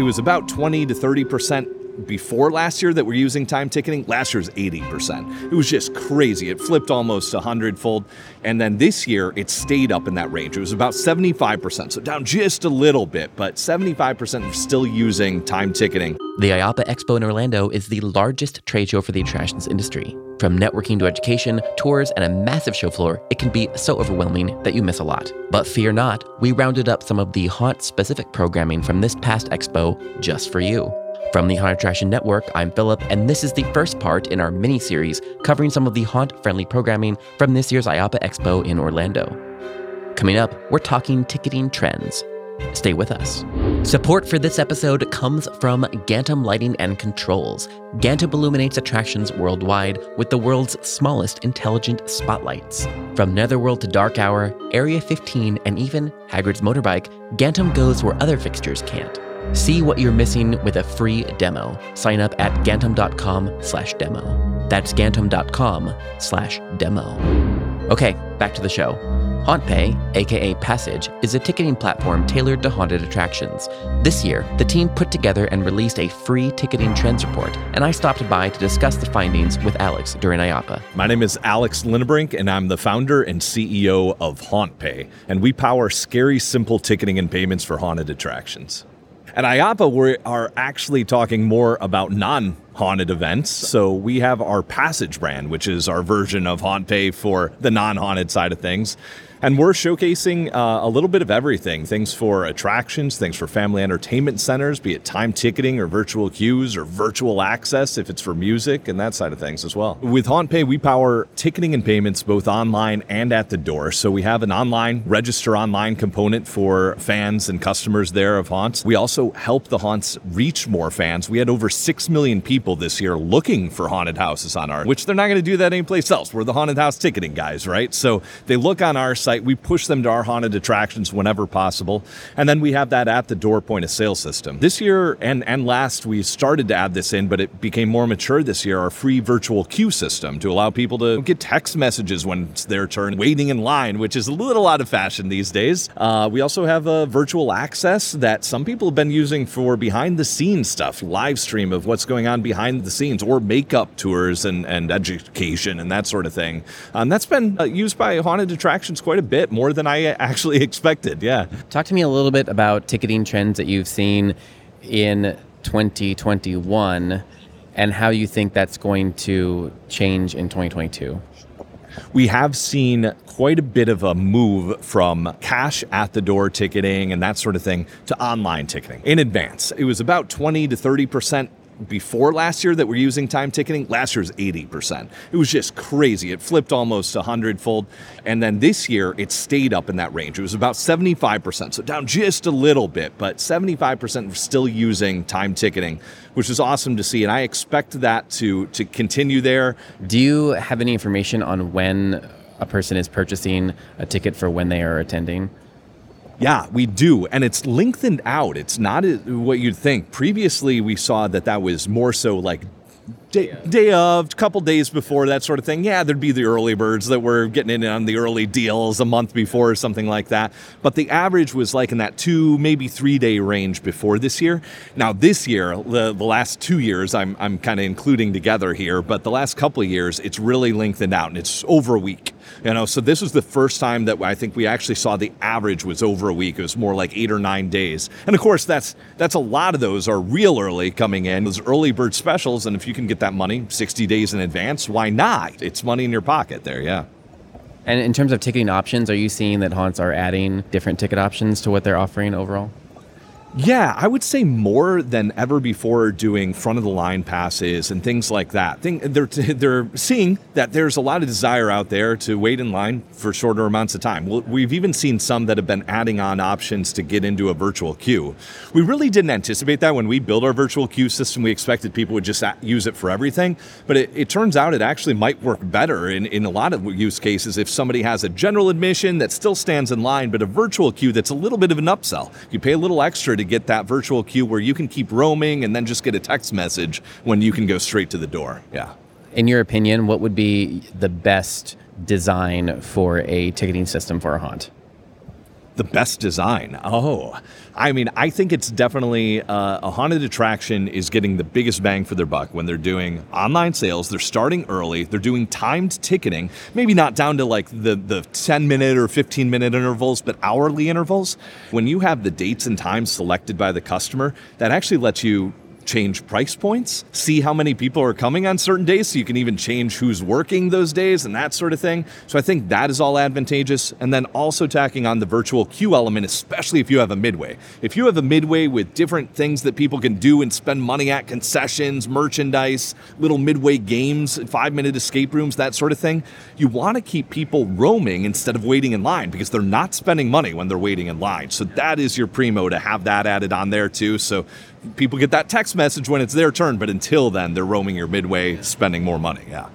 It was about 20 to 30% before last year that we were using time ticketing. Last year's 80%. It was just crazy. It flipped almost a hundredfold. And then this year, it stayed up in that range. It was about 75%, so down just a little bit, but 75% are still using time ticketing. The IAAPA Expo in Orlando is the largest trade show for the attractions industry. From networking to education, tours, and a massive show floor, it can be so overwhelming that you miss a lot. But fear not, we rounded up some of the haunt specific programming from this past expo just for you. From the Haunt Attraction Network, I'm Philip, and this is the first part in our mini series covering some of the haunt friendly programming from this year's IAAPA Expo in Orlando. Coming up, we're talking ticketing trends. Stay with us. Support for this episode comes from Gantom Lighting and Controls. Gantom illuminates attractions worldwide with the world's smallest intelligent spotlights. From Netherworld to Dark Hour, Area 15, and even Hagrid's motorbike, Gantom goes where other fixtures can't. See what you're missing with a free demo. Sign up at gantom.com slash demo. That's gantom.com slash demo. Okay, back to the show. HauntPay, aka Passage, is a ticketing platform tailored to haunted attractions. This year, the team put together and released a free ticketing trends report, and I stopped by to discuss the findings with Alex during IAAPA. My name is Alex Linnebrink, and I'm the founder and CEO of HauntPay, and we power scary, simple ticketing and payments for haunted attractions. At IAAPA, we are actually talking more about non haunted events. So we have our Passage brand, which is our version of HauntPay for the non haunted side of things. And we're showcasing uh, a little bit of everything things for attractions, things for family entertainment centers, be it time ticketing or virtual queues or virtual access if it's for music and that side of things as well. With HauntPay, we power ticketing and payments both online and at the door. So we have an online, register online component for fans and customers there of Haunts. We also help the Haunts reach more fans. We had over 6 million people this year looking for haunted houses on our, which they're not going to do that anyplace else. We're the haunted house ticketing guys, right? So they look on our site site. We push them to our haunted attractions whenever possible. And then we have that at the door point of sale system. This year and, and last, we started to add this in, but it became more mature this year our free virtual queue system to allow people to get text messages when it's their turn, waiting in line, which is a little out of fashion these days. Uh, we also have a virtual access that some people have been using for behind the scenes stuff, live stream of what's going on behind the scenes, or makeup tours and, and education and that sort of thing. Um, that's been uh, used by haunted attractions quite a bit more than I actually expected. Yeah. Talk to me a little bit about ticketing trends that you've seen in 2021 and how you think that's going to change in 2022. We have seen quite a bit of a move from cash at the door ticketing and that sort of thing to online ticketing in advance. It was about 20 to 30 percent before last year that we were using time ticketing. Last year's 80%. It was just crazy. It flipped almost a hundredfold. And then this year, it stayed up in that range. It was about 75%, so down just a little bit, but 75% were still using time ticketing, which is awesome to see. And I expect that to, to continue there. Do you have any information on when a person is purchasing a ticket for when they are attending? Yeah, we do. And it's lengthened out. It's not what you'd think. Previously, we saw that that was more so like day, day of, couple days before, that sort of thing. Yeah, there'd be the early birds that were getting in on the early deals a month before or something like that. But the average was like in that two, maybe three day range before this year. Now, this year, the, the last two years, I'm, I'm kind of including together here, but the last couple of years, it's really lengthened out and it's over a week. You know, so this was the first time that I think we actually saw the average was over a week. It was more like eight or nine days. And of course, that's that's a lot of those are real early coming in. Those early bird specials, and if you can get that money 60 days in advance, why not? It's money in your pocket there, yeah. And in terms of ticketing options, are you seeing that haunts are adding different ticket options to what they're offering overall? Yeah, I would say more than ever before doing front of the line passes and things like that. they're they're seeing that there's a lot of desire out there to wait in line for shorter amounts of time. We've even seen some that have been adding on options to get into a virtual queue. We really didn't anticipate that when we built our virtual queue system. We expected people would just use it for everything, but it, it turns out it actually might work better in, in a lot of use cases if somebody has a general admission that still stands in line, but a virtual queue that's a little bit of an upsell. You pay a little extra to get that virtual queue where you can keep roaming and then just get a text message when you can go straight to the door. Yeah. In your opinion, what would be the best design for a ticketing system for a haunt? The best design. Oh, I mean, I think it's definitely uh, a haunted attraction is getting the biggest bang for their buck when they're doing online sales. They're starting early. They're doing timed ticketing, maybe not down to like the, the 10 minute or 15 minute intervals, but hourly intervals. When you have the dates and times selected by the customer, that actually lets you change price points, see how many people are coming on certain days so you can even change who's working those days and that sort of thing. So I think that is all advantageous. And then also tacking on the virtual queue element, especially if you have a midway. If you have a midway with different things that people can do and spend money at, concessions, merchandise, little midway games, five minute escape rooms, that sort of thing, you want to keep people roaming instead of waiting in line because they're not spending money when they're waiting in line. So that is your primo to have that added on there too. So people get that text message when it's their turn, but until then, they're roaming your midway, spending more money. Yeah.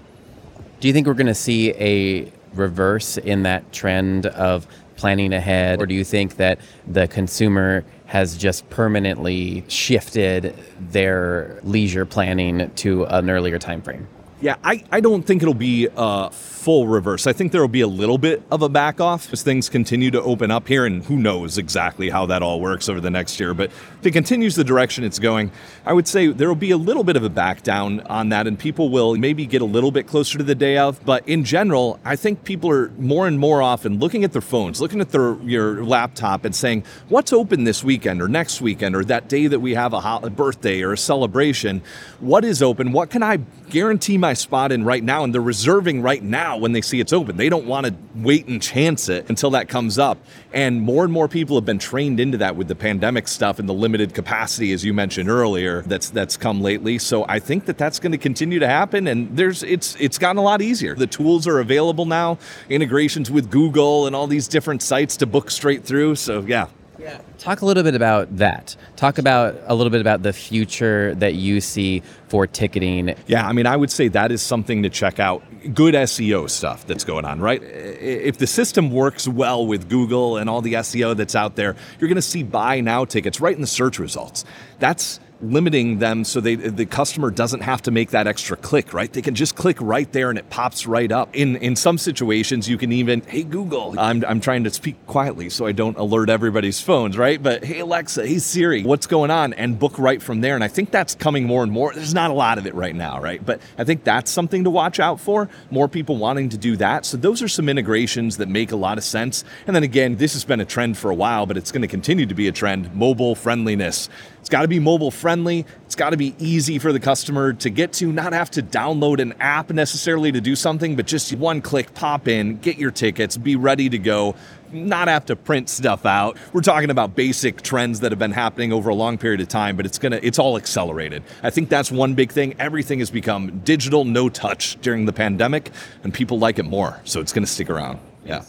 Do you think we're going to see a reverse in that trend of planning ahead, or do you think that the consumer has just permanently shifted their leisure planning to an earlier time frame? Yeah, I, I don't think it'll be a full reverse. I think there will be a little bit of a back off as things continue to open up here, and who knows exactly how that all works over the next year. But if it continues the direction it's going, I would say there will be a little bit of a back down on that, and people will maybe get a little bit closer to the day of. But in general, I think people are more and more often looking at their phones, looking at their your laptop, and saying, "What's open this weekend or next weekend or that day that we have a, a birthday or a celebration? What is open? What can I guarantee my spot in right now, and they're reserving right now when they see it's open. They don't want to wait and chance it until that comes up. And more and more people have been trained into that with the pandemic stuff and the limited capacity, as you mentioned earlier, that's that's come lately. So I think that that's going to continue to happen. And there's it's it's gotten a lot easier. The tools are available now, integrations with Google and all these different sites to book straight through. So yeah, yeah. Talk a little bit about that. Talk about a little bit about the future that you see for ticketing. Yeah, I mean, I would say that is something to check out. Good SEO stuff that's going on, right? If the system works well with Google and all the SEO that's out there, you're going to see buy now tickets right in the search results. That's limiting them so they the customer doesn't have to make that extra click, right? They can just click right there and it pops right up. In in some situations you can even, hey Google, I'm I'm trying to speak quietly so I don't alert everybody's phones, right? But hey Alexa, hey Siri, what's going on? And book right from there. And I think that's coming more and more. There's not a lot of it right now, right? But I think that's something to watch out for. More people wanting to do that. So those are some integrations that make a lot of sense. And then again, this has been a trend for a while, but it's going to continue to be a trend. Mobile friendliness. It's got to be mobile friendly. It's got to be easy for the customer to get to, not have to download an app necessarily to do something, but just one click, pop in, get your tickets, be ready to go, not have to print stuff out. We're talking about basic trends that have been happening over a long period of time, but it's going to it's all accelerated. I think that's one big thing. Everything has become digital, no touch during the pandemic, and people like it more. So it's going to stick around. Yeah.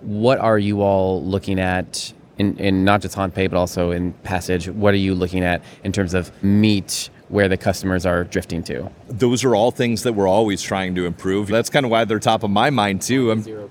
What are you all looking at in, in not just HauntPay, but also in Passage, what are you looking at in terms of meet where the customers are drifting to? Those are all things that we're always trying to improve. That's kind of why they're top of my mind too. I'm,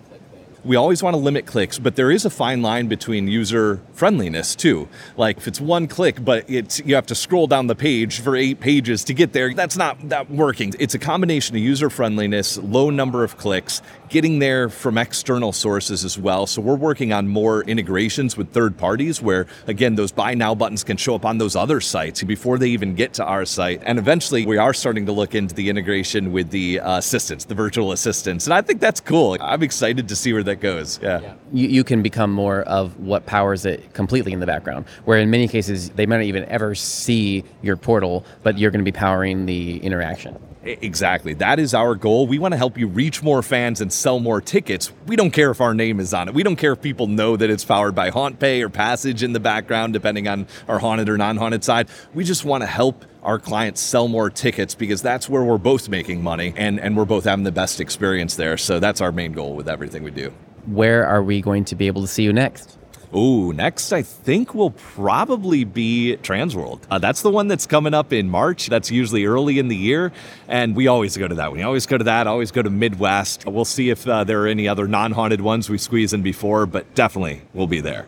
we always want to limit clicks, but there is a fine line between user friendliness too. Like if it's one click, but it's you have to scroll down the page for eight pages to get there, that's not that working. It's a combination of user friendliness, low number of clicks, getting there from external sources as well. So we're working on more integrations with third parties where again those buy now buttons can show up on those other sites before they even get to our site. And eventually we are starting to look into the integration with the uh, assistants, the virtual assistants. And I think that's cool. I'm excited to see where that goes. Yeah. yeah. You, you can become more of what powers it completely in the background, where in many cases they might not even ever see your portal, but you're going to be powering the interaction. Exactly. That is our goal. We want to help you reach more fans and sell more tickets. We don't care if our name is on it. We don't care if people know that it's powered by HauntPay or Passage in the background, depending on our haunted or non haunted side. We just want to help our clients sell more tickets because that's where we're both making money and, and we're both having the best experience there. So that's our main goal with everything we do. Where are we going to be able to see you next? Oh, next I think will probably be Transworld. Uh, that's the one that's coming up in March. That's usually early in the year, and we always go to that. We always go to that. Always go to Midwest. We'll see if uh, there are any other non-haunted ones we squeeze in before, but definitely we'll be there.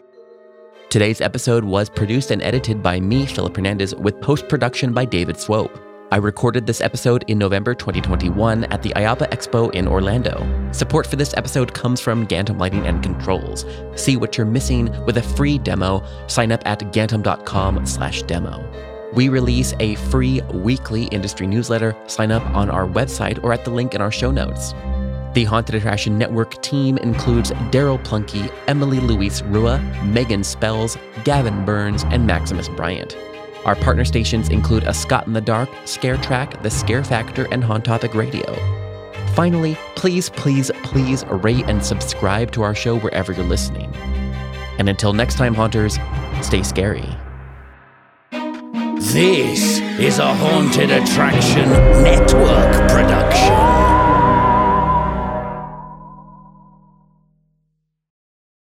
Today's episode was produced and edited by me, Philip Hernandez, with post production by David Swope. I recorded this episode in November 2021 at the IAAPA Expo in Orlando. Support for this episode comes from Gantom Lighting and Controls. See what you're missing with a free demo. Sign up at gantom.com/demo. We release a free weekly industry newsletter. Sign up on our website or at the link in our show notes. The Haunted Attraction Network team includes Daryl Plunkey, Emily Louise Rua, Megan Spells, Gavin Burns, and Maximus Bryant. Our partner stations include A Scott in the Dark, Scare Track, The Scare Factor, and Haunt Topic Radio. Finally, please, please, please rate and subscribe to our show wherever you're listening. And until next time, Haunters, stay scary. This is a Haunted Attraction Network production.